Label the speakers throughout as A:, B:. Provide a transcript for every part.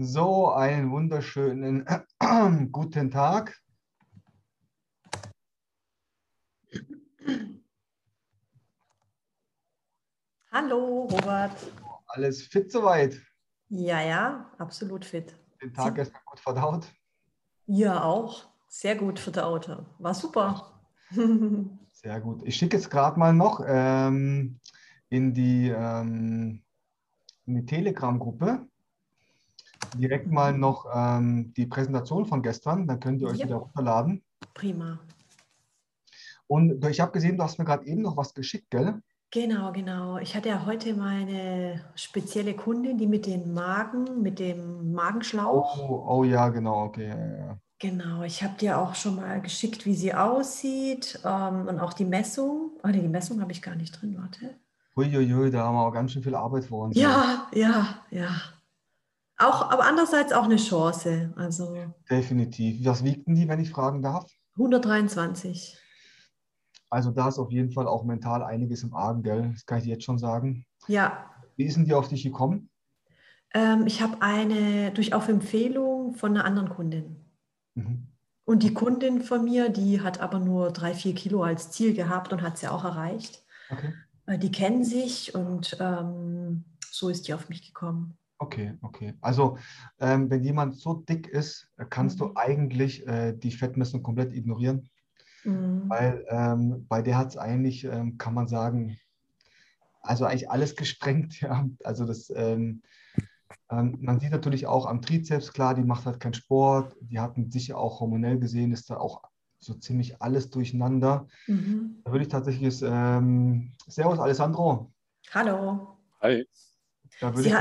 A: So, einen wunderschönen guten Tag.
B: Hallo, Robert.
A: Alles fit soweit?
B: Ja, ja, absolut fit.
A: Den Tag
B: Sie-
A: erstmal gut verdaut.
B: Ja, auch. Sehr gut Auto. War super.
A: Sehr gut. Ich schicke jetzt gerade mal noch ähm, in die, ähm, in die Telegram-Gruppe direkt mal noch ähm, die Präsentation von gestern. Dann könnt ihr euch
B: Ja.
A: wieder runterladen.
B: Prima.
A: Und ich habe gesehen, du hast mir gerade eben noch was geschickt, gell?
B: Genau, genau. Ich hatte ja heute meine spezielle Kundin, die mit dem Magen, mit dem Magenschlauch.
A: Oh, oh ja, genau, okay. Ja, ja.
B: Genau, ich habe dir auch schon mal geschickt, wie sie aussieht ähm, und auch die Messung. Oh, nee, die Messung habe ich gar nicht drin, warte.
A: Huiuiui, da haben wir auch ganz schön viel Arbeit vor uns.
B: Ja, ja, ja. Auch, aber andererseits auch eine Chance. Also
A: Definitiv. Was wiegten die, wenn ich fragen darf?
B: 123.
A: Also da ist auf jeden Fall auch mental einiges im Argen, gell? Das kann ich dir jetzt schon sagen.
B: Ja,
A: Wie ist denn die auf dich gekommen?
B: Ähm, ich habe eine durch auf Empfehlung von einer anderen Kundin.
A: Mhm.
B: Und die Kundin von mir, die hat aber nur drei, vier Kilo als Ziel gehabt und hat sie auch erreicht.
A: Okay,
B: Äh, Die kennen sich und ähm, so ist die auf mich gekommen.
A: Okay, okay. Also ähm, wenn jemand so dick ist, äh, kannst
B: Mhm.
A: du eigentlich äh, die Fettmessung komplett ignorieren,
B: Mhm.
A: weil ähm, bei der hat es eigentlich, ähm, kann man sagen, also eigentlich alles gesprengt. Ja? Also das, ähm, ähm, man sieht natürlich auch am Trizeps, klar, die macht halt keinen Sport, die hat mit sich auch hormonell gesehen, ist da auch so ziemlich alles durcheinander.
B: Mhm.
A: Da würde ich tatsächlich, das, ähm, Servus Alessandro,
B: Hallo.
C: Hi.
A: da würde
B: Sie
A: ich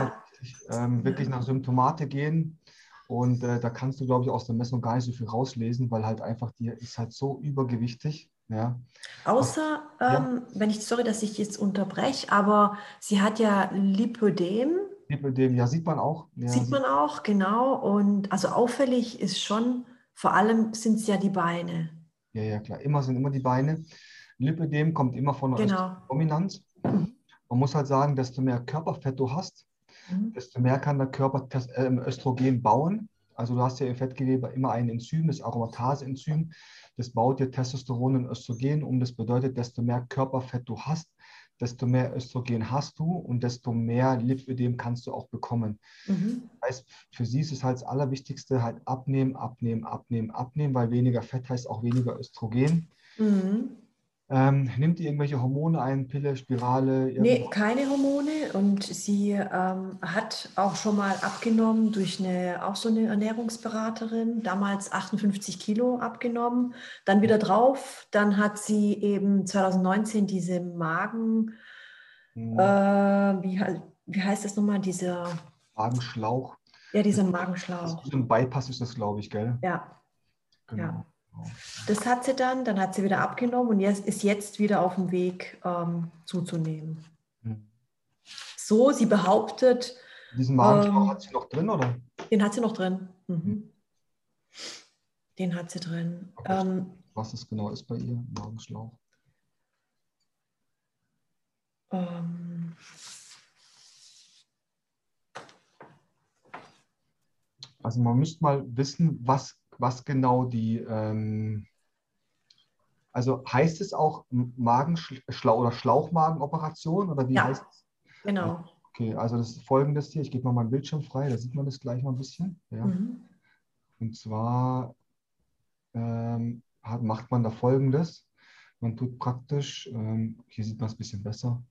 A: ähm, wirklich nach Symptomate gehen. Und äh, da kannst du, glaube ich, aus der Messung gar nicht so viel rauslesen, weil halt einfach die ist halt so übergewichtig. Ja,
B: Außer,
A: Ja.
B: ähm, wenn ich, sorry, dass ich jetzt unterbreche, aber sie hat ja Lipödem,
A: Lipödem, ja, sieht man auch. Ja,
B: sieht man auch, genau. Und also auffällig ist schon, vor allem sind es ja die Beine.
A: Ja, ja, klar. Immer sind immer die Beine. Lipödem kommt immer von der
B: Genau.
A: Dominanz.
B: Mhm.
A: Man muss halt sagen, desto mehr Körperfett du hast,
B: Mhm.
A: desto mehr kann der Körper äh, Östrogen bauen. Also du hast ja im Fettgewebe immer ein Enzym, das Aromatase-Enzym. Das baut dir Testosteron und Östrogen um. Das bedeutet, desto mehr Körperfett du hast, desto mehr Östrogen hast du und desto mehr Lipödem kannst du auch bekommen.
B: Mhm.
A: Das heißt, für sie ist es halt das Allerwichtigste, halt abnehmen, abnehmen, abnehmen, abnehmen, weil weniger Fett heißt auch weniger Östrogen.
B: Mhm.
A: Ähm, nimmt ihr irgendwelche Hormone ein, Pille, Spirale?
B: Nee,
A: irgendwas?
B: keine Hormone und sie ähm, hat auch schon mal abgenommen durch eine, auch so eine Ernährungsberaterin, damals 58 Kilo abgenommen, dann wieder drauf, dann hat sie eben 2019 diese Magen,
A: Hm,
B: äh, wie, wie heißt das nochmal, dieser,
A: Magenschlauch.
B: ja, dieser Magenschlauch.
A: so ein Bypass ist das, glaube ich, gell?
B: Ja,
A: Genau.
B: Ja. Das hat sie dann, dann hat sie wieder abgenommen und jetzt, ist jetzt wieder auf dem Weg ähm, zuzunehmen.
A: Hm.
B: So, sie behauptet,
A: Diesen Magenschlauch
B: Ähm,
A: hat sie noch drin, oder?
B: Den hat sie noch drin. Mhm. Den hat sie drin.
A: Okay.
B: Ähm,
A: Was es genau ist bei ihr, Magenschlauch.
B: ähm,
A: Also man müsste mal wissen, was, was genau die, ähm, also heißt es auch Magenschlauch oder Schlauchmagenoperation oder wie
B: Ja.
A: heißt es?
B: genau.
A: Okay, also das ist folgendes hier. Ich gebe mal meinen Bildschirm frei, da sieht man das gleich mal ein bisschen. Ja.
B: Mhm.
A: Und zwar ähm, hat, macht man da folgendes. Man tut praktisch, ähm, hier sieht man es ein bisschen besser,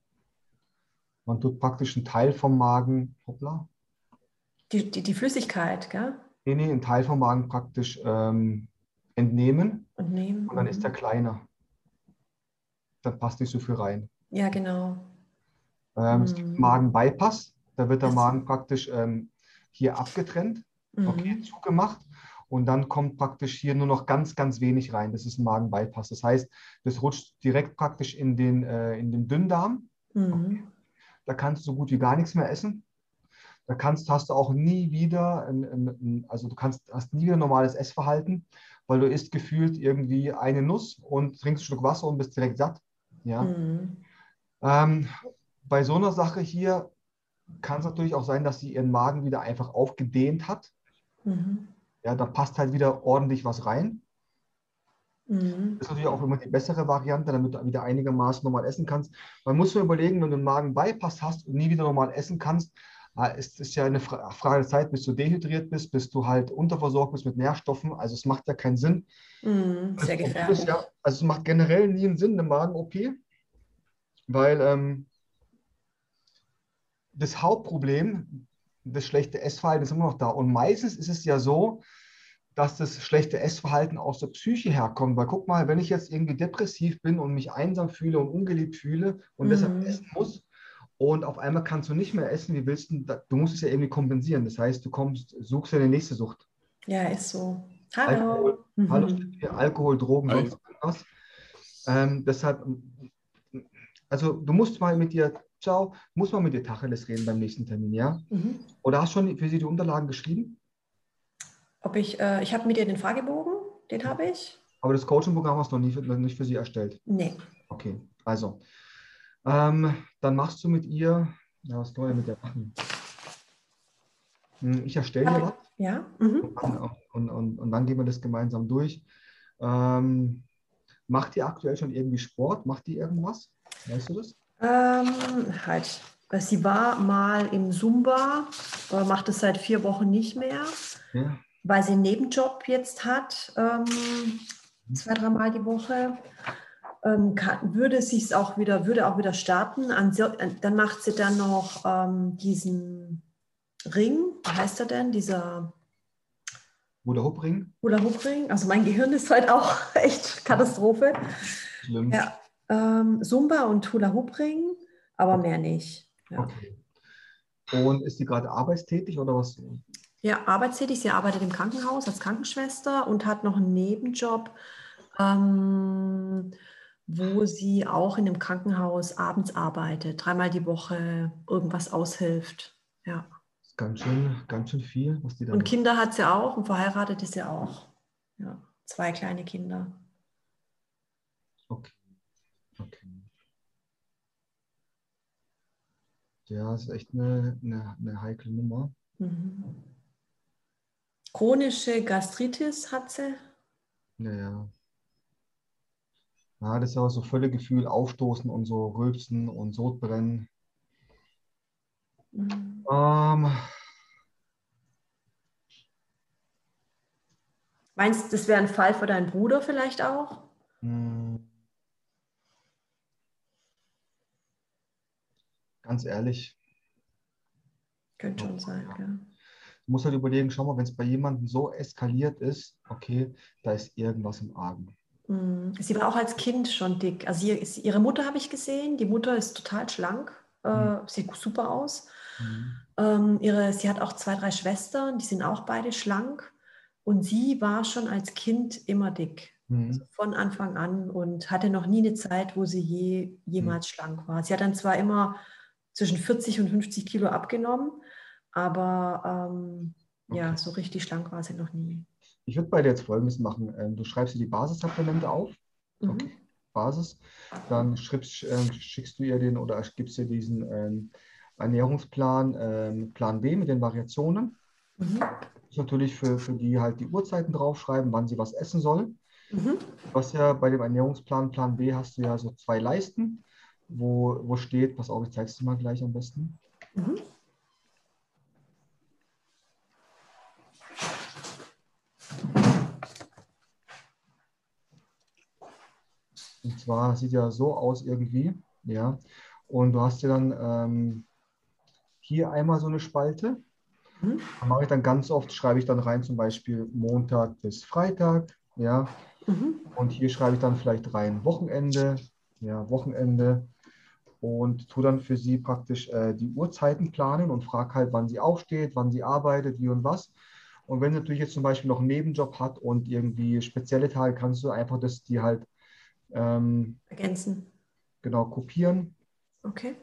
A: man tut praktisch einen Teil vom Magen, hoppla,
B: Die, die, die Flüssigkeit, gell?
A: Nee, nee, einen Teil vom Magen praktisch ähm, entnehmen
B: Und nehmen.
A: und dann ist der
B: mhm.
A: kleiner. Dann passt nicht so viel rein.
B: Ja, genau.
A: Ähm, Es gibt
B: Mhm.
A: einen Magen-Bypass, da wird der
B: so.
A: Magen praktisch ähm, hier abgetrennt.
B: Mhm.
A: okay, zugemacht und dann kommt praktisch hier nur noch ganz, ganz wenig rein. Das ist ein Magenbypass. Das heißt, das rutscht direkt praktisch in den, äh, in den Dünndarm.
B: Mhm.
A: Da kannst du so gut wie gar nichts mehr essen. Da kannst, hast du auch nie wieder, ein, ein, ein, also du kannst, hast nie wieder normales Essverhalten, weil du isst gefühlt irgendwie eine Nuss und trinkst ein Stück Wasser und bist direkt satt. Ja.
B: Mhm.
A: Ähm, bei so einer Sache hier kann es natürlich auch sein, dass sie ihren Magen wieder einfach aufgedehnt hat. Mhm. Ja, da passt halt wieder ordentlich was rein. Mhm. Das ist natürlich auch immer die bessere Variante, damit du wieder einigermaßen normal essen kannst. Man muss nur überlegen, wenn du einen Magen-Bypass hast und nie wieder normal essen kannst, es ist ja eine Frage der Zeit, bis du dehydriert bist, bis du halt unterversorgt bist mit Nährstoffen. Also es macht ja keinen Sinn.
B: Mm, sehr gefährlich.
A: Ja, also es macht generell nie einen Sinn, eine Magen-OP, weil ähm, das Hauptproblem, das schlechte Essverhalten ist immer noch da. Und meistens ist es ja so, dass das schlechte Essverhalten aus der Psyche herkommt. Weil guck mal, wenn ich jetzt irgendwie depressiv bin und mich einsam fühle und ungeliebt fühle und mhm. deshalb essen muss und auf einmal kannst du nicht mehr essen, wie willst du, du musst es ja irgendwie kompensieren. Das heißt, du kommst, suchst ja die nächste Sucht.
B: Ja, ist so.
A: Hallo. Alkohol, mhm. Hallo, Alkohol Drogen, sonst was. Ähm, deshalb, also du musst mal mit dir, ciao, musst mal mit dir Tacheles reden beim nächsten Termin, ja? Mhm. Oder hast du schon für sie die Unterlagen geschrieben?
B: Ob ich, äh, ich habe mit ihr den Fragebogen, den habe ich.
A: Aber das Coaching-Programm hast du noch, nie, noch nicht für sie erstellt?
B: Nee.
A: Okay, also, ähm, dann machst du mit ihr, ja, was soll ich mit der machen? Hm, ich erstelle dir was.
B: Ja.
A: Mhm. Und, und, und, dann gehen wir das gemeinsam durch. Ähm, macht ihr aktuell schon irgendwie Sport? Macht die irgendwas? Weißt du das?
B: Ähm, halt. Sie war mal im Zumba, aber macht es seit vier Wochen nicht mehr. Ja weil sie einen Nebenjob jetzt hat, ähm, zwei, dreimal die Woche, ähm, kann, würde es auch wieder, würde auch wieder starten. An, dann macht sie dann noch ähm, diesen Ring, wie heißt er denn? Dieser
A: Hula Hoop Ring.
B: Hula Hoop Ring. Also mein Gehirn ist heute auch echt Katastrophe. Schlimm. Ja, ähm, Zumba und Hula Hoop Ring, aber mehr nicht. Ja. Okay.
A: Und ist sie gerade arbeitstätig oder was?
B: Ja, arbeitstätig. Sie arbeitet im Krankenhaus als Krankenschwester und hat noch einen Nebenjob, ähm, wo sie auch in einem Krankenhaus abends arbeitet, dreimal die Woche irgendwas aushilft. Ja.
A: Das ist ganz schön, ganz schön viel,
B: was die da Und macht. Kinder hat sie auch und verheiratet ist sie auch. Ja, zwei kleine Kinder.
A: Okay. Okay. Ja, das ist echt eine, eine, eine heikle Nummer. Mhm.
B: Chronische Gastritis hat sie.
A: Naja. Ja, das ist aber so volle Gefühl, Aufstoßen und so Rülpsen und Sodbrennen. Mhm. Ähm,
B: Meinst du, das wäre ein Fall für deinen Bruder vielleicht auch?
A: Hm. Ganz ehrlich.
B: Könnte schon sein, ja. ja
A: muss halt überlegen, schau mal, wenn es bei jemandem so eskaliert ist, okay, da ist irgendwas im Argen.
B: Mm, sie war auch als Kind schon dick. Also sie, ihre Mutter habe ich gesehen. Die Mutter ist total schlank, äh, mhm. sieht super aus. Mhm. Ähm, ihre, sie hat auch zwei, drei Schwestern, die sind auch beide schlank. Und sie war schon als Kind immer dick. Mhm. Also von Anfang an und hatte noch nie eine Zeit, wo sie je, jemals mhm. schlank war. Sie hat dann zwar immer zwischen 40 und 50 Kilo abgenommen, aber ähm, okay. ja, so richtig schlank war sie noch nie.
A: Ich würde bei dir jetzt Folgendes machen. Ähm, du schreibst dir die Basissupplemente auf. Mhm. Okay. Basis. Dann schreibst, äh, schickst du ihr den oder gibst dir diesen ähm, Ernährungsplan, ähm, Plan B mit den Variationen. Mhm. ist natürlich für, für die halt die Uhrzeiten draufschreiben, wann sie was essen soll. Mhm. Was ja bei dem Ernährungsplan, Plan B, hast du ja so zwei Leisten, wo, wo steht, pass auf, ich zeige es dir mal gleich am besten. Mhm. Zwar sieht ja so aus irgendwie, ja. Und du hast ja dann ähm, hier einmal so eine Spalte. Mhm. Da mache ich dann ganz oft, schreibe ich dann rein zum Beispiel Montag bis Freitag, ja. Mhm. Und hier schreibe ich dann vielleicht rein Wochenende, ja, Wochenende. Und tue dann für sie praktisch äh, die Uhrzeiten planen und frage halt, wann sie aufsteht, wann sie arbeitet, wie und was. Und wenn sie natürlich jetzt zum Beispiel noch einen Nebenjob hat und irgendwie spezielle Tage, kannst du einfach das die halt
B: ähm, Ergänzen.
A: Genau, kopieren.
B: Okay.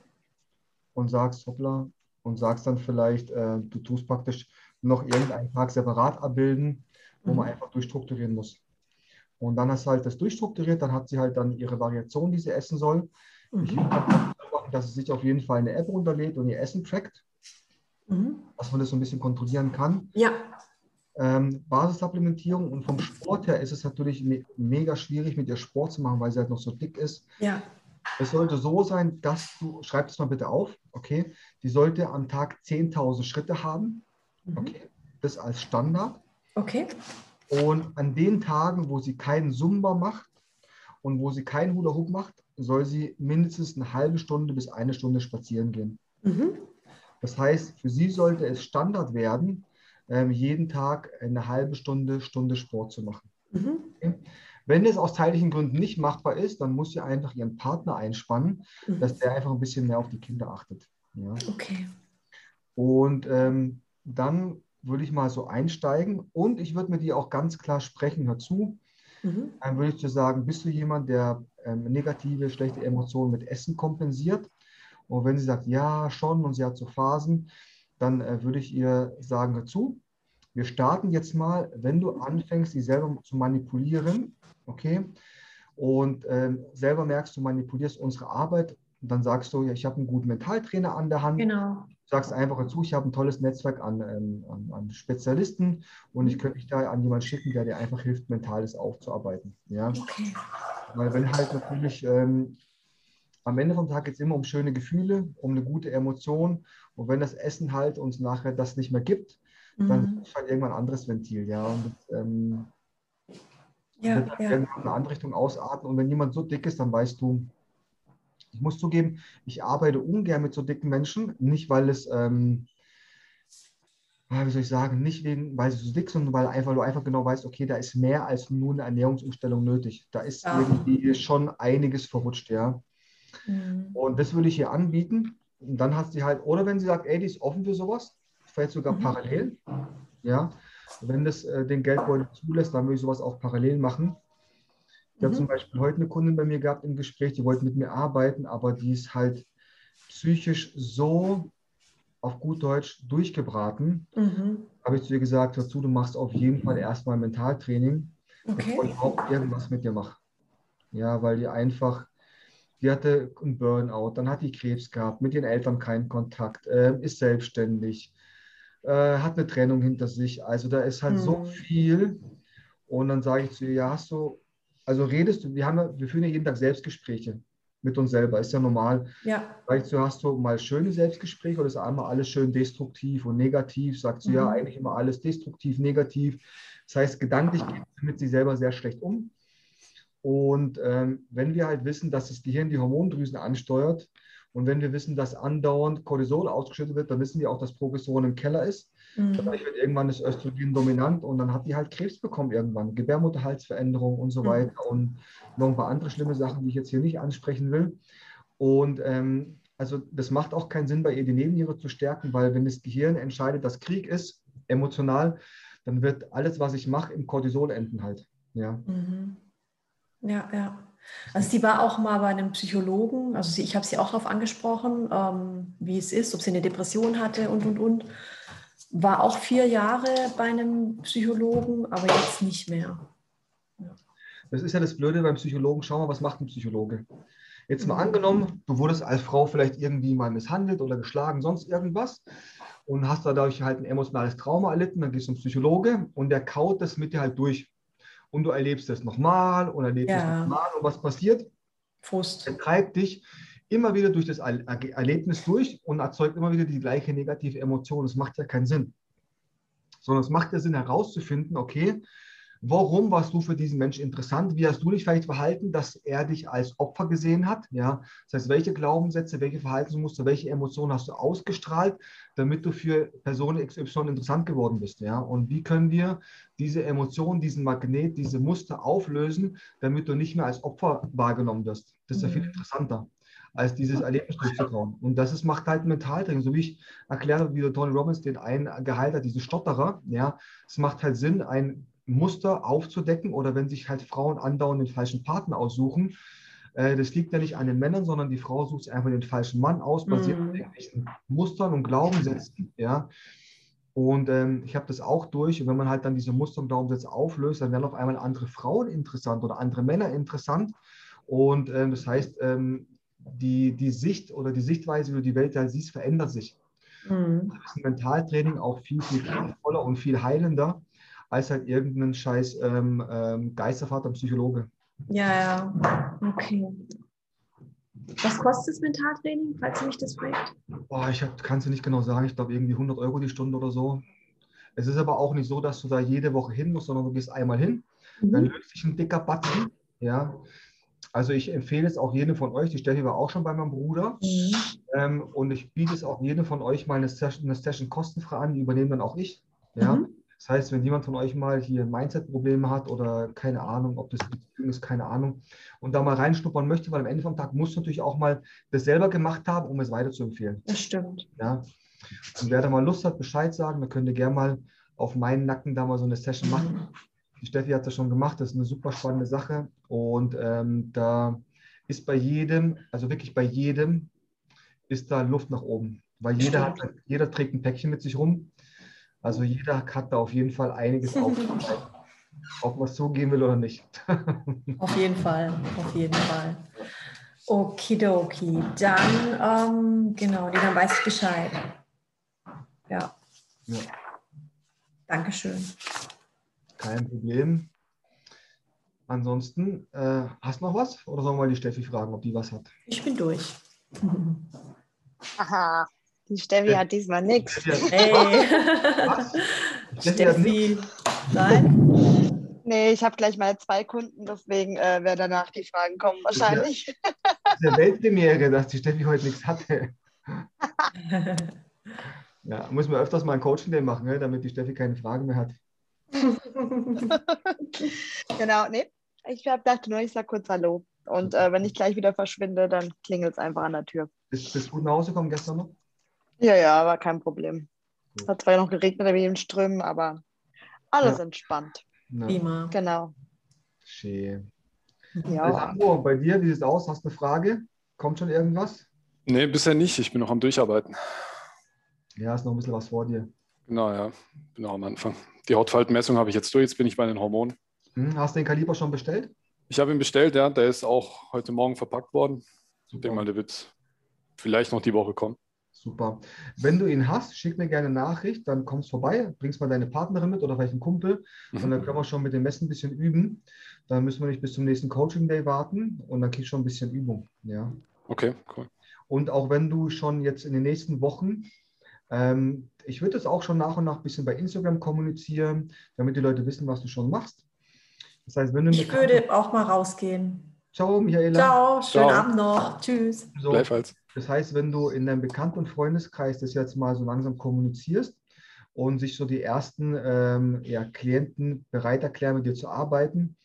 A: Und sagst, hoppla, und sagst dann vielleicht, äh, du tust praktisch noch irgendeinen Tag separat abbilden, wo mhm. man einfach durchstrukturieren muss. Und dann hast du halt das durchstrukturiert, dann hat sie halt dann ihre Variation, die sie essen soll. Mhm. Ich würde machen, dass sie sich auf jeden Fall eine App runterlädt und ihr Essen trackt. mhm. dass man das so ein bisschen kontrollieren kann.
B: Ja.
A: Ähm, Basissupplementierung und vom Sport her ist es natürlich me mega schwierig, mit ihr Sport zu machen, weil sie halt noch so dick ist.
B: Ja.
A: Es sollte so sein, dass du, schreib es mal bitte auf, okay, die sollte am Tag 10.000 Schritte haben, mhm. okay, das als Standard.
B: Okay.
A: Und an den Tagen, wo sie keinen Zumba macht und wo sie keinen Hula Hoop macht, soll sie mindestens eine halbe Stunde bis eine Stunde spazieren gehen. Mhm. Das heißt, für sie sollte es Standard werden, jeden Tag eine halbe Stunde, Stunde Sport zu machen. Mhm. Okay? Wenn es aus zeitlichen Gründen nicht machbar ist, dann muss sie einfach ihren Partner einspannen, mhm. dass der einfach ein bisschen mehr auf die Kinder achtet. Ja?
B: Okay.
A: Und ähm, dann würde ich mal so einsteigen und ich würde mit dir auch ganz klar sprechen, dazu. Mhm. Dann würde ich dir sagen, bist du jemand, der ähm, negative, schlechte Emotionen mit Essen kompensiert? Und wenn sie sagt, ja, schon und sie hat so Phasen, dann äh, würde ich ihr sagen, dazu. Wir starten jetzt mal, wenn du anfängst, sie selber zu manipulieren, okay, und äh, selber merkst, du manipulierst unsere Arbeit, und dann sagst du, ja, ich habe einen guten Mentaltrainer an der Hand.
B: Genau.
A: Sagst einfach dazu, ich habe ein tolles Netzwerk an, ähm, an, an, Spezialisten und ich könnte dich da an jemanden schicken, der dir einfach hilft, Mentales aufzuarbeiten. Ja? Okay. Weil wenn halt natürlich ähm, am Ende vom Tag geht es immer um schöne Gefühle, um eine gute Emotion. Und wenn das Essen halt uns nachher das nicht mehr gibt, mhm. dann ist halt irgendwann ein anderes Ventil. Ja, und das, ähm, ja, wird ja. irgendwann eine andere Richtung ausatmen. Und wenn jemand so dick ist, dann weißt du, ich muss zugeben, ich arbeite ungern mit so dicken Menschen, nicht weil es, ähm, wie soll ich sagen, nicht wegen, weil sie so dick sind, sondern weil einfach, du einfach genau weißt, okay, da ist mehr als nur eine Ernährungsumstellung nötig. Da ist ja. irgendwie schon einiges verrutscht, ja. Mhm. Und das würde ich ihr anbieten. Und dann hat sie halt, oder wenn sie sagt, ey, die ist offen für sowas, vielleicht sogar mhm. parallel, ja. Wenn das äh, den Geldbeutel zulässt, dann würde ich sowas auch parallel machen. Ich mhm. habe zum Beispiel heute eine Kundin bei mir gehabt im Gespräch, die wollte mit mir arbeiten, aber die ist halt psychisch so auf gut Deutsch durchgebraten. Mhm. Habe ich zu ihr gesagt, dazu, du machst auf jeden Fall erstmal Mentaltraining, okay. bevor ich überhaupt irgendwas mit dir mache. Ja, weil die einfach, die hatte einen Burnout, dann hat die Krebs gehabt, mit ihren Eltern keinen Kontakt, äh, ist selbstständig, äh, hat eine Trennung hinter sich. Also da ist halt mhm. so viel. Und dann sage ich zu ihr, ja, hast du also redest du, wir, haben, wir führen ja jeden Tag Selbstgespräche mit uns selber, ist ja normal.
B: Ja.
A: Vielleicht so hast du mal schöne Selbstgespräche oder ist einmal alles schön destruktiv und negativ, sagst du mhm. ja eigentlich immer alles destruktiv, negativ. Das heißt, gedanklich geht es mit sich selber sehr schlecht um. Und ähm, wenn wir halt wissen, dass das Gehirn die Hormondrüsen ansteuert und wenn wir wissen, dass andauernd Cortisol ausgeschüttet wird, dann wissen wir auch, dass Progesteron im Keller ist. Mhm. Dadurch wird irgendwann das Östrogen dominant und dann hat die halt Krebs bekommen irgendwann, Gebärmutterhalsveränderung und so mhm. weiter und noch ein paar andere schlimme Sachen, die ich jetzt hier nicht ansprechen will. Und ähm, also das macht auch keinen Sinn, bei ihr die Nebenniere zu stärken, weil wenn das Gehirn entscheidet, dass Krieg ist, emotional, dann wird alles, was ich mache, im Cortisol enden halt. Ja,
B: mhm. Ja. ja. Also sie war auch mal bei einem Psychologen, also sie, ich habe sie auch darauf angesprochen, ähm, wie es ist, ob sie eine Depression hatte und, und, und war auch vier Jahre bei einem Psychologen, aber jetzt nicht mehr.
A: Ja. Das ist ja das Blöde beim Psychologen. Schau mal, was macht ein Psychologe? Jetzt mal angenommen, du wurdest als Frau vielleicht irgendwie mal misshandelt oder geschlagen, sonst irgendwas und hast dadurch halt ein emotionales Trauma erlitten, dann gehst du zum Psychologe und der kaut das mit dir halt durch. Und du erlebst das nochmal und erlebst ja. es nochmal und was passiert?
B: Frust.
A: Er treibt dich immer wieder durch das Erlebnis durch und erzeugt immer wieder die gleiche negative Emotion. Das macht ja keinen Sinn. Sondern es macht ja Sinn herauszufinden, okay, warum warst du für diesen Menschen interessant? Wie hast du dich vielleicht verhalten, dass er dich als Opfer gesehen hat? Ja, das heißt, welche Glaubenssätze, welche Verhaltensmuster, welche Emotionen hast du ausgestrahlt, damit du für Person XY interessant geworden bist? Ja, und wie können wir diese Emotionen, diesen Magnet, diese Muster auflösen, damit du nicht mehr als Opfer wahrgenommen wirst? Das ist ja viel mhm. interessanter als dieses Erlebnis durchzukauen. Und das ist, macht halt Mentaltraining. So wie ich erkläre, wie der Tony Robbins den einen geheilt hat, diesen Stotterer. Ja, es macht halt Sinn, ein Muster aufzudecken oder wenn sich halt Frauen andauernd den falschen Partner aussuchen. Äh, das liegt ja nicht an den Männern, sondern die Frau sucht sich einfach den falschen Mann aus, basiert mhm. auf irgendwelchen Mustern und Glaubenssätzen. Ja. Und ähm, ich habe das auch durch. Und wenn man halt dann diese Muster und Glaubenssätze auflöst, dann werden auf einmal andere Frauen interessant oder andere Männer interessant. Und ähm, das heißt, ähm, die, die Sicht oder die Sichtweise, wie du die Welt halt siehst, verändert sich. Mhm. Da ist ein Mentaltraining auch viel, viel kraftvoller und viel heilender als halt irgendein scheiß ähm, ähm, Geistervater Psychologe.
B: Ja, ja, okay. Was kostet das Mentaltraining, falls du mich das fragt?
A: Boah, ich kann es nicht genau sagen. Ich glaube irgendwie 100 Euro die Stunde oder so. Es ist aber auch nicht so, dass du da jede Woche hin musst, sondern du gehst einmal hin, mhm. dann löst sich ein dicker Batzen. Ja. Also ich empfehle es auch jedem von euch, die Steffi war auch schon bei meinem Bruder. Mhm. Ähm, und ich biete es auch jedem von euch mal eine Session, eine Session kostenfrei an, die übernehme dann auch ich. Ja. Mhm. Das heißt, wenn jemand von euch mal hier Mindset-Probleme hat oder keine Ahnung, ob das Beziehung ist, keine Ahnung, und da mal reinschnuppern möchte, weil am Ende vom Tag muss natürlich auch mal das selber gemacht haben, um es weiterzuempfehlen.
B: Das stimmt.
A: Ja. Und wer da mal Lust hat, Bescheid sagen, dann könnt ihr gerne mal auf meinen Nacken da mal so eine Session machen. Die Steffi hat das schon gemacht, das ist eine super spannende Sache. Und ähm, da ist bei jedem, also wirklich bei jedem, ist da Luft nach oben. Weil jeder, hat, jeder trägt ein Päckchen mit sich rum also jeder hat da auf jeden Fall einiges auf, ob man es zugeben will oder nicht.
B: auf jeden Fall, auf jeden Fall. Okidoki, dann, ähm, genau, dann weiß ich Bescheid. Ja. ja. Dankeschön.
A: Kein Problem. Ansonsten, äh, hast du noch was? Oder sollen wir mal die Steffi fragen, ob die was hat?
B: Ich bin durch.
C: Aha. Die Steffi hat diesmal nichts. Hey.
B: Steffi, nein?
C: Nee, ich habe gleich mal zwei Kunden, deswegen äh, werden danach die Fragen kommen wahrscheinlich.
A: Das ist ja Weltpremiere, dass die Steffi heute nichts hatte. ja, muss man öfters mal ein Coaching Day machen, ne, damit die Steffi keine Fragen mehr hat.
C: genau, nee. Ich dachte nur, ich sage kurz Hallo. Und äh, wenn ich gleich wieder verschwinde, dann klingelt es einfach an der Tür.
A: Bist, du gut nach Hause gekommen gestern noch?
C: Ja, ja, war kein Problem. Es hat zwar noch geregnet wie in Strömen, aber alles ja. entspannt.
B: Prima.
C: Genau.
A: Schön. Ja. Sandro, bei dir, wie sieht es aus? Hast du eine Frage? Kommt schon irgendwas?
D: Nee, bisher nicht. Ich bin noch am Durcharbeiten.
A: Ja, ist noch ein bisschen was vor dir.
D: Genau, ja. Bin noch am Anfang. Die Hautfaltenmessung habe ich jetzt durch. Jetzt bin ich bei den Hormonen.
A: Hm, hast du den Kaliber schon bestellt?
D: Ich habe ihn bestellt, ja. Der ist auch heute Morgen verpackt worden. Super. Ich denke mal, der wird vielleicht noch die Woche kommen.
A: Super. Wenn du ihn hast, schick mir gerne eine Nachricht, dann kommst vorbei, bringst mal deine Partnerin mit oder vielleicht einen Kumpel und dann mhm. können wir schon mit dem Messen ein bisschen üben. Dann müssen wir nicht bis zum nächsten Coaching Day warten und dann kriegst du schon ein bisschen Übung. Ja.
D: Okay, cool.
A: Und auch wenn du schon jetzt in den nächsten Wochen, ähm, ich würde das auch schon nach und nach ein bisschen bei Instagram kommunizieren, damit die Leute wissen, was du schon machst.
B: Das heißt, wenn du ich würde auch mal rausgehen.
A: Ciao, Michaela.
B: Ciao, schönen Ciao. Abend noch. Tschüss.
D: So. Gleichfalls.
A: Das heißt, wenn du in deinem Bekannten- und Freundeskreis das jetzt mal so langsam kommunizierst und sich so die ersten ähm, ja, Klienten bereit erklären, mit dir zu arbeiten,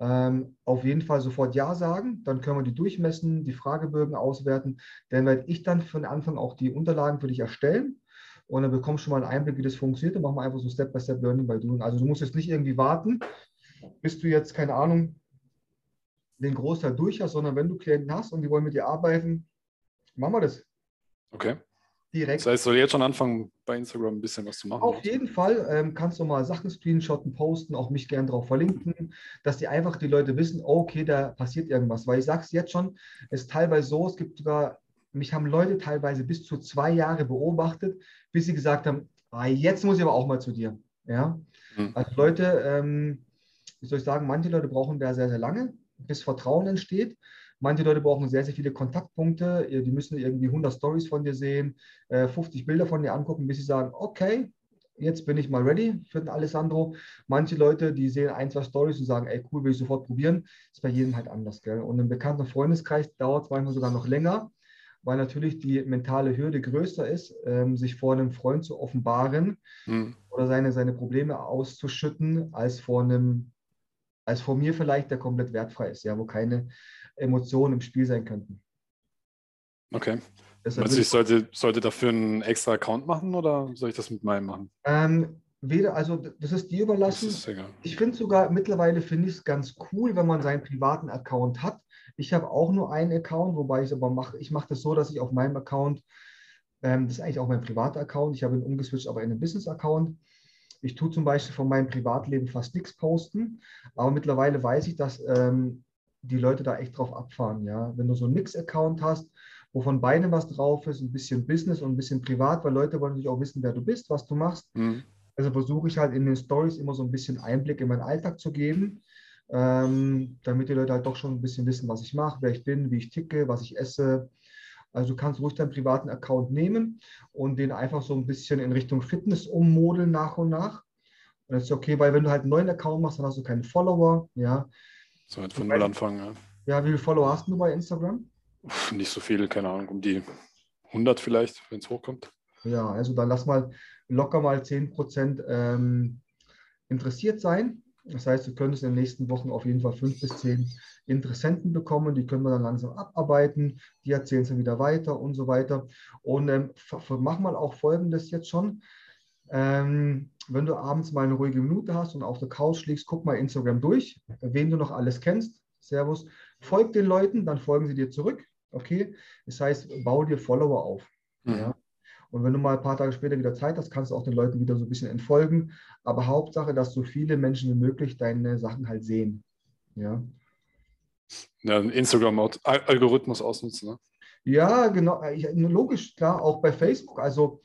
A: ähm, auf jeden Fall sofort Ja sagen. Dann können wir die durchmessen, die Fragebögen auswerten. Dann werde ich dann von Anfang auch die Unterlagen für dich erstellen. Und dann bekommst du schon mal einen Einblick, wie das funktioniert. Dann machen wir einfach so Step-by-Step-Learning by Doing. Also du musst jetzt nicht irgendwie warten, bis du jetzt, keine Ahnung, den Großteil durch hast, sondern wenn du Klienten hast und die wollen mit dir arbeiten, Machen wir das.
D: Okay. Direkt. Das heißt, soll jetzt schon anfangen, bei Instagram ein bisschen was zu machen?
A: Auf jeden Fall ähm, kannst du mal Sachen screenshotten, posten, auch mich gern drauf verlinken, dass die einfach die Leute wissen, okay, da passiert irgendwas. Weil ich sage es jetzt schon, es ist teilweise so, es gibt sogar, mich haben Leute teilweise bis zu zwei Jahre beobachtet, bis sie gesagt haben, ah, jetzt muss ich aber auch mal zu dir. Ja? Mhm. Also Leute, ähm, wie soll ich sagen, manche Leute brauchen da sehr, sehr lange, bis Vertrauen entsteht. Manche Leute brauchen sehr, sehr viele Kontaktpunkte. Die müssen irgendwie 100 Stories von dir sehen, 50 äh, Bilder von dir angucken, bis sie sagen, okay, jetzt bin ich mal ready für den Alessandro. Manche Leute, die sehen ein, zwei Stories und sagen, ey, cool, will ich sofort probieren. Das ist bei jedem halt anders. Gell? Und im bekannten Freundeskreis dauert es manchmal sogar noch länger, weil natürlich die mentale Hürde größer ist, ähm, sich vor einem Freund zu offenbaren mhm. oder seine, seine Probleme auszuschütten, als vor einem, als vor mir vielleicht, der komplett wertfrei ist, ja, wo keine Emotionen im Spiel sein könnten.
D: Okay. Deshalb du, ich sollte, sollte dafür einen extra Account machen oder soll ich das mit meinem machen?
A: Ähm, weder, also das ist dir überlassen. Ist ich finde sogar, mittlerweile finde ich es ganz cool, wenn man seinen privaten Account hat. Ich habe auch nur einen Account, wobei ich aber mache, ich mache das so, dass ich auf meinem Account, ähm, das ist eigentlich auch mein privater Account, ich habe ihn umgeswitcht, aber in einen Business-Account. Ich tue zum Beispiel von meinem Privatleben fast nichts posten, aber mittlerweile weiß ich, dass ähm, die Leute da echt drauf abfahren. Ja? Wenn du so einen Mix-Account hast, wo von beiden was drauf ist, ein bisschen Business und ein bisschen privat, weil Leute wollen natürlich auch wissen, wer du bist, was du machst.
D: Mhm.
A: Also versuche ich halt in den Stories immer so ein bisschen Einblick in meinen Alltag zu geben, ähm, damit die Leute halt doch schon ein bisschen wissen, was ich mache, wer ich bin, wie ich ticke, was ich esse. Also du kannst ruhig deinen privaten Account nehmen und den einfach so ein bisschen in Richtung Fitness ummodeln nach und nach. Und das ist okay, weil wenn du halt einen neuen Account machst, dann hast du keine Follower. Ja,
D: So halt von null anfangen. Ja.
A: ja wie viele Follower hast du bei Instagram?
D: Nicht so viel, keine Ahnung, um die 100 vielleicht, wenn es hochkommt.
A: Ja, also dann lass mal locker mal 10% ähm, interessiert sein. Das heißt, du könntest in den nächsten Wochen auf jeden Fall fünf bis zehn Interessenten bekommen. Die können wir dann langsam abarbeiten. Die erzählen es dann wieder weiter und so weiter. Und ähm, mach mal auch Folgendes jetzt schon. Ähm, wenn du abends mal eine ruhige Minute hast und auf der Couch liegst, guck mal Instagram durch, wen du noch alles kennst. Servus. Folg den Leuten, dann folgen sie dir zurück. Okay? Das heißt, bau dir Follower auf.
D: Mhm.
A: Ja. Und wenn du mal ein paar Tage später wieder Zeit hast, kannst du auch den Leuten wieder so ein bisschen entfolgen. Aber Hauptsache, dass so viele Menschen wie möglich deine Sachen halt sehen. Ja,
D: Ja, Instagram-Algorithmus ausnutzen. Ne?
A: ja genau. Ich, logisch, klar, auch bei Facebook. Also,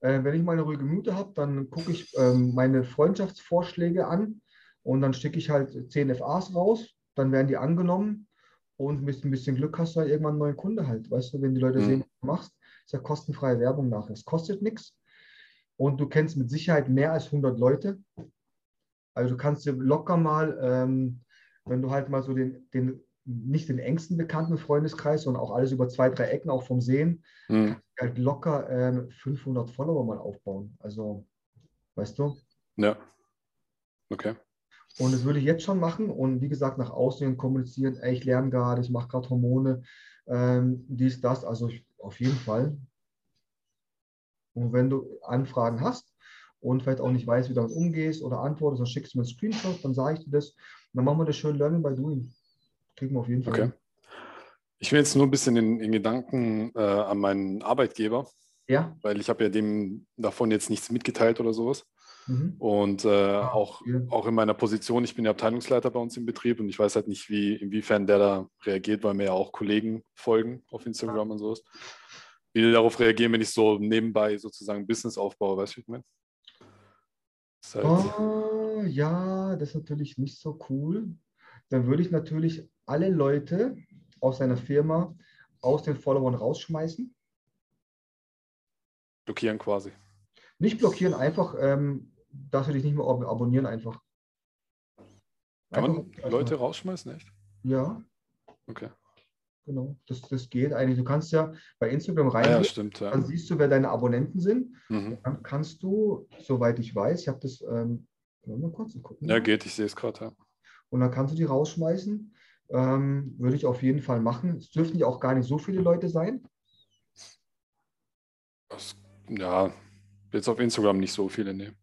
A: äh, wenn ich mal eine ruhige Minute habe, dann gucke ich ähm, meine Freundschaftsvorschläge an und dann schicke ich halt 10 FAs raus. Dann werden die angenommen und mit ein bisschen Glück hast du halt irgendwann einen neuen Kunde halt. Weißt du, wenn die Leute
D: Mhm.
A: sehen, was du machst, ist ja kostenfreie Werbung nachher. Es kostet nichts. Und du kennst mit Sicherheit mehr als 100 Leute. Also du kannst dir locker mal, ähm, wenn du halt mal so den, den, nicht den engsten bekannten Freundeskreis, sondern auch alles über zwei, drei Ecken, auch vom Sehen,
D: Mhm.
A: halt locker ähm, 500 Follower mal aufbauen. Also, weißt du?
D: Ja. Okay.
A: Und das würde ich jetzt schon machen und wie gesagt, nach außen kommunizieren, ey, ich lerne gerade, ich mache gerade Hormone, ähm, dies, das, also ich, auf jeden Fall. Und wenn du Anfragen hast und vielleicht auch nicht weißt, wie du damit umgehst oder antwortest, dann schickst du mir einen Screenshot, dann sage ich dir das. Und dann machen wir das schön Learning by Doing. Kriegen wir auf jeden Fall.
D: Okay. Ich will jetzt nur ein bisschen in, in Gedanken äh, an meinen Arbeitgeber,
A: Ja.
D: weil ich habe ja dem davon jetzt nichts mitgeteilt oder sowas.
A: Mhm.
D: Und äh, auch,
A: ja.
D: auch in meiner Position, ich bin ja Abteilungsleiter bei uns im Betrieb und ich weiß halt nicht, wie, inwiefern der da reagiert, weil mir ja auch Kollegen folgen auf Instagram und sowas. Wie die darauf reagieren, wenn ich so nebenbei sozusagen Business aufbaue, weißt du, wie ich meine? Ist halt,
A: Oh, ja, das ist natürlich nicht so cool. Dann würde ich natürlich alle Leute aus seiner Firma aus den Followern rausschmeißen.
D: blockieren quasi.
A: Nicht blockieren, einfach, ähm, dass wir dich nicht mehr ab abonnieren, einfach.
D: Kann man
A: Einfach-
D: Leute rausschmeißen, echt?
A: Ja,
D: Okay.
A: genau. Das, das geht eigentlich. Du kannst ja bei Instagram
D: Ah,
A: reingehen,
D: ja, stimmt. Ja.
A: dann siehst du, wer deine Abonnenten sind.
D: Mhm.
A: Dann kannst du, soweit ich weiß, ich habe das, ähm, mal kurz gucken.
D: ja, geht, ich sehe es gerade. Ja.
A: Und dann kannst du die rausschmeißen. Ähm, würde ich auf jeden Fall machen. Es dürften ja auch gar nicht so viele Leute sein.
D: Das, ja, jetzt auf Instagram nicht so viele nehmen.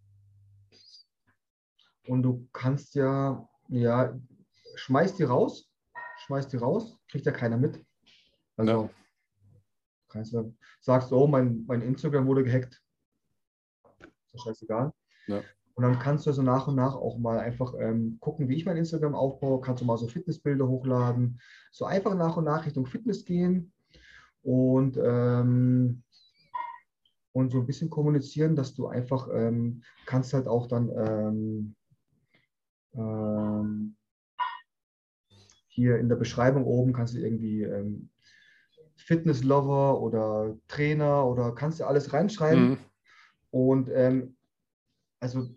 A: Und du kannst ja, ja, schmeiß die raus, schmeiß die raus, kriegt ja keiner mit. Also
D: Ja.
A: kannst du sagst, oh, mein, mein Instagram wurde gehackt. Ist ja scheißegal.
D: Ja.
A: Und dann kannst du so nach und nach auch mal einfach ähm, gucken, wie ich mein Instagram aufbaue. Kannst du mal so Fitnessbilder hochladen. So einfach nach und nach Richtung Fitness gehen und, ähm, und so ein bisschen kommunizieren, dass du einfach ähm, kannst halt auch dann ähm, hier in der Beschreibung oben kannst du irgendwie ähm, Fitness-Lover oder Trainer oder kannst du alles reinschreiben.
D: Mhm.
A: Und ähm, also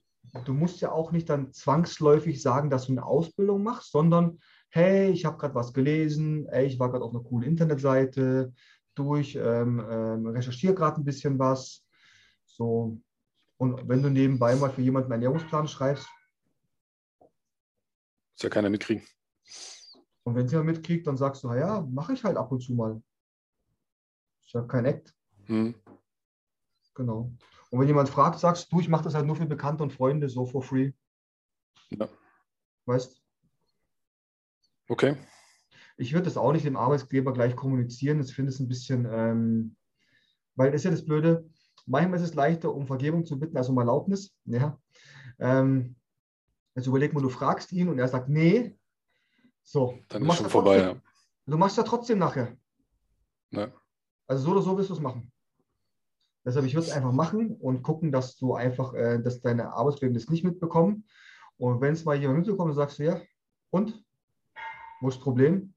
A: du musst ja auch nicht dann zwangsläufig sagen, dass du eine Ausbildung machst, sondern hey, ich habe gerade was gelesen, ey, ich war gerade auf einer coolen Internetseite, durch, ähm, ähm, recherchiere gerade ein bisschen was. So. Und wenn du nebenbei mal für jemanden einen Ernährungsplan schreibst,
D: Muss ja keiner mitkriegen.
A: und wenn sie mal mitkriegt, dann sagst du, "Na ja, mache ich halt ab und zu mal. Ich habe kein Act.
D: Mhm.
A: Genau. Und wenn jemand fragt, sagst du, ich mache das halt nur für Bekannte und Freunde, so for free.
D: Ja.
A: Weißt
D: Okay.
A: ich würde das auch nicht dem Arbeitgeber gleich kommunizieren. Ich finde es ein bisschen, ähm, weil das ist ja das Blöde. Manchmal ist es leichter, um Vergebung zu bitten, als um Erlaubnis. Ja. Ähm, jetzt überleg mal, du fragst ihn und er sagt, nee. So,
D: Dann ist
A: machst
D: schon vorbei.
A: trotzdem-
D: Ja.
A: Du machst ja trotzdem nachher.
D: Ja.
A: Also so oder so wirst du es machen. Deshalb, ich würde es einfach machen und gucken, dass du einfach, äh, dass deine Arbeitskollegen das nicht mitbekommen. Und wenn es mal jemand mitbekommt, sagst du, ja, und? Wo ist das Problem?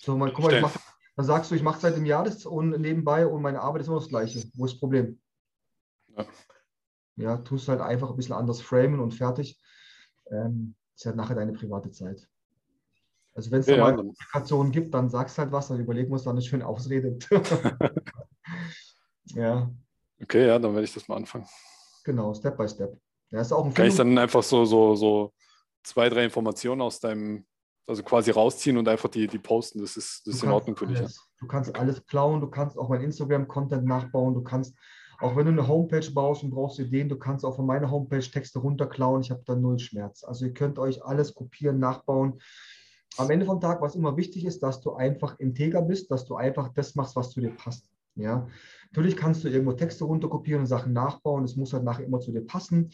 A: So, mal, guck mal, ich mach, dann sagst du, ich mache seit einem Jahr das und nebenbei und meine Arbeit ist immer das Gleiche. Wo ist das Problem? Ja, ja tust halt einfach ein bisschen anders framen und fertig. Ähm, ist halt nachher deine private Zeit. Also wenn es da ja, mal Kommunikationen gibt, dann sagst halt was, dann überlegen wir uns dann eine schöne Ausrede.
D: ja. Okay, ja, dann werde ich das mal anfangen.
A: Genau, Step by Step. Ja, ist auch ein
D: Kann ich dann einfach so, so, so zwei, drei Informationen aus deinem, also quasi rausziehen und einfach die, die posten. Das ist, das ist in Ordnung für
A: dich. Ja? Du kannst alles klauen, du kannst auch mein Instagram-Content nachbauen, du kannst, auch wenn du eine Homepage baust und brauchst Ideen, du kannst auch von meiner Homepage Texte runterklauen. Ich habe da null Schmerz. Also ihr könnt euch alles kopieren, nachbauen. Am Ende vom Tag, was immer wichtig ist, dass du einfach integer bist, dass du einfach das machst, was zu dir passt. Ja, natürlich kannst du irgendwo Texte runterkopieren und Sachen nachbauen. Es muss halt nachher immer zu dir passen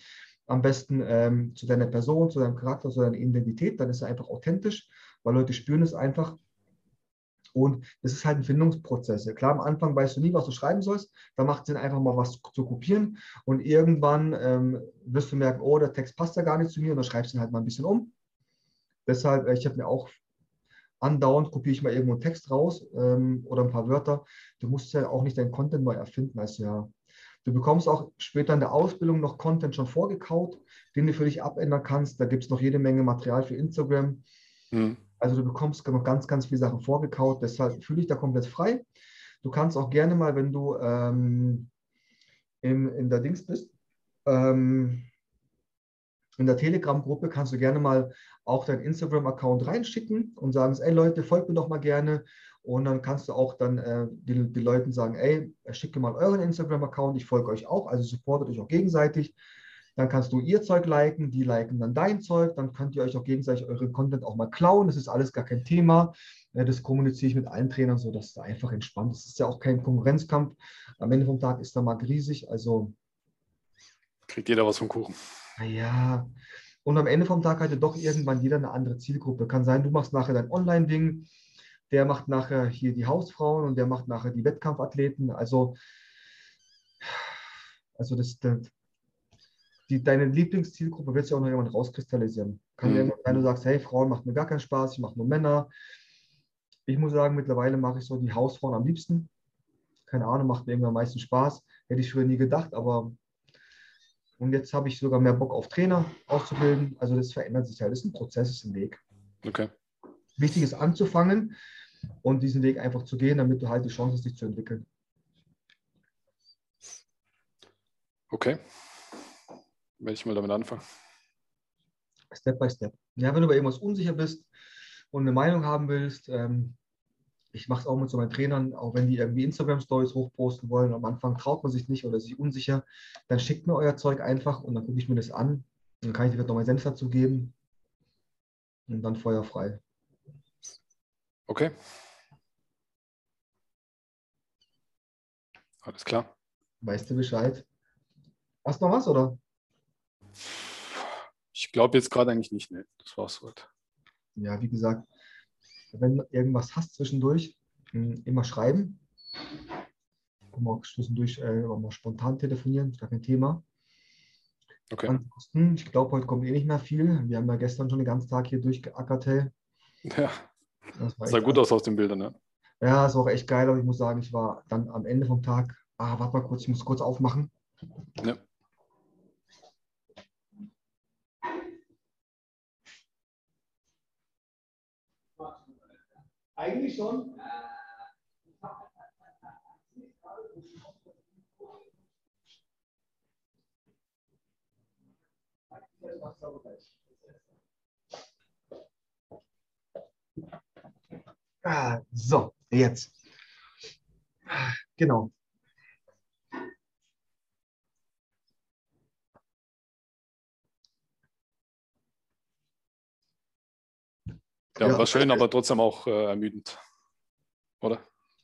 A: am besten ähm, zu deiner Person, zu deinem Charakter, zu deiner Identität, dann ist er einfach authentisch, weil Leute spüren es einfach. Und es ist halt ein Findungsprozess. Klar, am Anfang weißt du nie, was du schreiben sollst. Da macht es Sinn, einfach mal was zu kopieren. Und irgendwann ähm, wirst du merken, oh, der Text passt ja gar nicht zu mir. Und dann schreibst du ihn halt mal ein bisschen um. Deshalb, äh, ich habe mir auch andauernd kopiere ich mal irgendwo einen Text raus ähm, oder ein paar Wörter. Du musst ja auch nicht deinen Content neu erfinden. Also ja, Du bekommst auch später in der Ausbildung noch Content schon vorgekaut, den du für dich abändern kannst. Da gibt es noch jede Menge Material für Instagram. Mhm. Also du bekommst noch ganz, ganz viele Sachen vorgekaut. Deshalb fühle ich da komplett frei. Du kannst auch gerne mal, wenn du ähm, in, in der Dings bist, ähm, in der Telegram-Gruppe kannst du gerne mal auch deinen Instagram-Account reinschicken und sagen, ey Leute, folgt mir doch mal gerne. Und dann kannst du auch dann äh, die, die Leuten sagen, ey, schicke mal euren Instagram-Account, ich folge euch auch, also supportet euch auch gegenseitig. Dann kannst du ihr Zeug liken, die liken dann dein Zeug, dann könnt ihr euch auch gegenseitig euren Content auch mal klauen. Das ist alles gar kein Thema. Das kommuniziere ich mit allen Trainern so, dass es einfach entspannt ist. Es ist ja auch kein Konkurrenzkampf. Am Ende vom Tag ist da mal riesig. Also
D: kriegt jeder was vom Kuchen.
A: Ja. Und am Ende vom Tag hatte doch irgendwann jeder eine andere Zielgruppe. Kann sein, du machst nachher dein Online-Ding, der macht nachher hier die Hausfrauen und der macht nachher die Wettkampfathleten. Also, also das, das die, deine Lieblingszielgruppe wird sich auch noch jemand rauskristallisieren. Kann mhm. irgendwann sein, du sagst, hey, Frauen macht mir gar keinen Spaß, ich mache nur Männer. Ich muss sagen, mittlerweile mache ich so die Hausfrauen am liebsten. Keine Ahnung, macht mir irgendwann am meisten Spaß. Hätte ich früher nie gedacht, aber und jetzt habe ich sogar mehr Bock auf Trainer auszubilden. Also das verändert sich halt. Das ist ein Prozess, das ist ein Weg.
D: Okay.
A: Wichtig ist anzufangen und diesen Weg einfach zu gehen, damit du halt die Chance hast, dich zu entwickeln.
D: Okay. Werde ich mal damit anfangen.
A: Step by Step. Ja, wenn du über irgendwas unsicher bist und eine Meinung haben willst, ähm, ich mache es auch mit so meinen Trainern, auch wenn die irgendwie Instagram-Stories hochposten wollen. Am Anfang traut man sich nicht oder ist sich unsicher, dann schickt mir euer Zeug einfach und dann gucke ich mir das an. Dann kann ich dir noch meinen Senf dazu geben und dann feuerfrei.
D: Okay. Alles klar.
A: Weißt du Bescheid? Hast du noch was, oder?
D: Ich glaube jetzt gerade eigentlich nicht, ne. Das war's heute.
A: Ja, wie gesagt, wenn du irgendwas hast zwischendurch, hm, immer schreiben. Auch zwischendurch äh, mal spontan telefonieren, ist gar kein Thema.
D: Okay.
A: Ansonsten, ich glaube, heute kommt eh nicht mehr viel. Wir haben ja gestern schon den ganzen Tag hier durchgeackert. Hey.
D: Ja, das sah gut aus aus den Bildern, ne?
A: Ja, es war auch echt geil, aber ich muss sagen, ich war dann am Ende vom Tag, ah, warte mal kurz, ich muss kurz aufmachen. Ja. Schon. Ah, so, jetzt. Genau.
D: Ja, war schön, aber trotzdem auch äh, ermüdend, oder?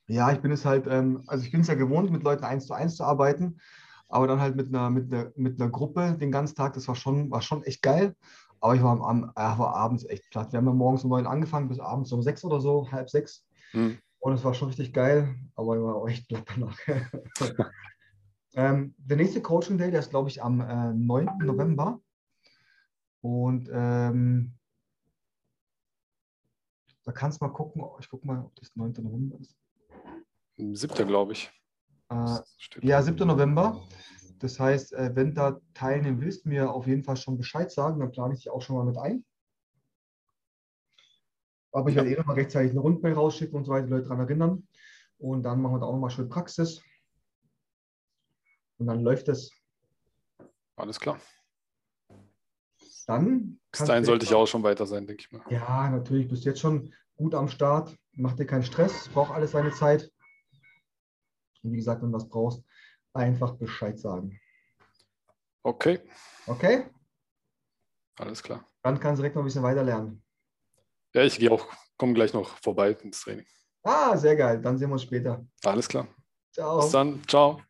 A: Ja, ich bin es halt, ähm, also ich bin es ja gewohnt, mit Leuten eins zu eins zu arbeiten, aber dann halt mit einer, mit einer, mit einer Gruppe den ganzen Tag, das war schon, war schon echt geil. Aber ich war, am, äh, war abends echt platt. Wir haben ja morgens um neun angefangen, bis abends um sechs oder so, halb sechs. Mhm. Und es war schon richtig geil, aber ich war auch echt platt danach. ähm, der nächste Coaching Day, der ist, glaube ich, am äh, 9. November. Und ähm, da kannst du mal gucken, ich gucke mal, ob das 9. November ist.
D: 7. glaube ich.
A: Äh, ja, 7. November. Das heißt, äh, wenn du da teilnehmen willst, mir auf jeden Fall schon Bescheid sagen, dann plane ich dich auch schon mal mit ein. Aber ich werde eh noch mal rechtzeitig eine Rundmail rausschicken und so weiter, die Leute daran erinnern. Und dann machen wir da auch noch mal schön Praxis. Und dann läuft es.
D: Alles klar.
A: Dann.
D: Bis dahin sollte ich auch schon weiter sein, denke ich mal.
A: Ja, natürlich. Bist jetzt schon gut am Start. Mach dir keinen Stress. Braucht alles seine Zeit. Und wie gesagt, wenn du was brauchst, einfach Bescheid sagen.
D: Okay.
A: Okay?
D: Alles klar.
A: Dann kannst du direkt noch ein bisschen weiter lernen.
D: Ja, ich gehe auch, komme gleich noch vorbei ins Training.
A: Ah, sehr geil. Dann sehen wir uns später.
D: Alles klar.
A: Ciao.
D: Bis dann. Ciao.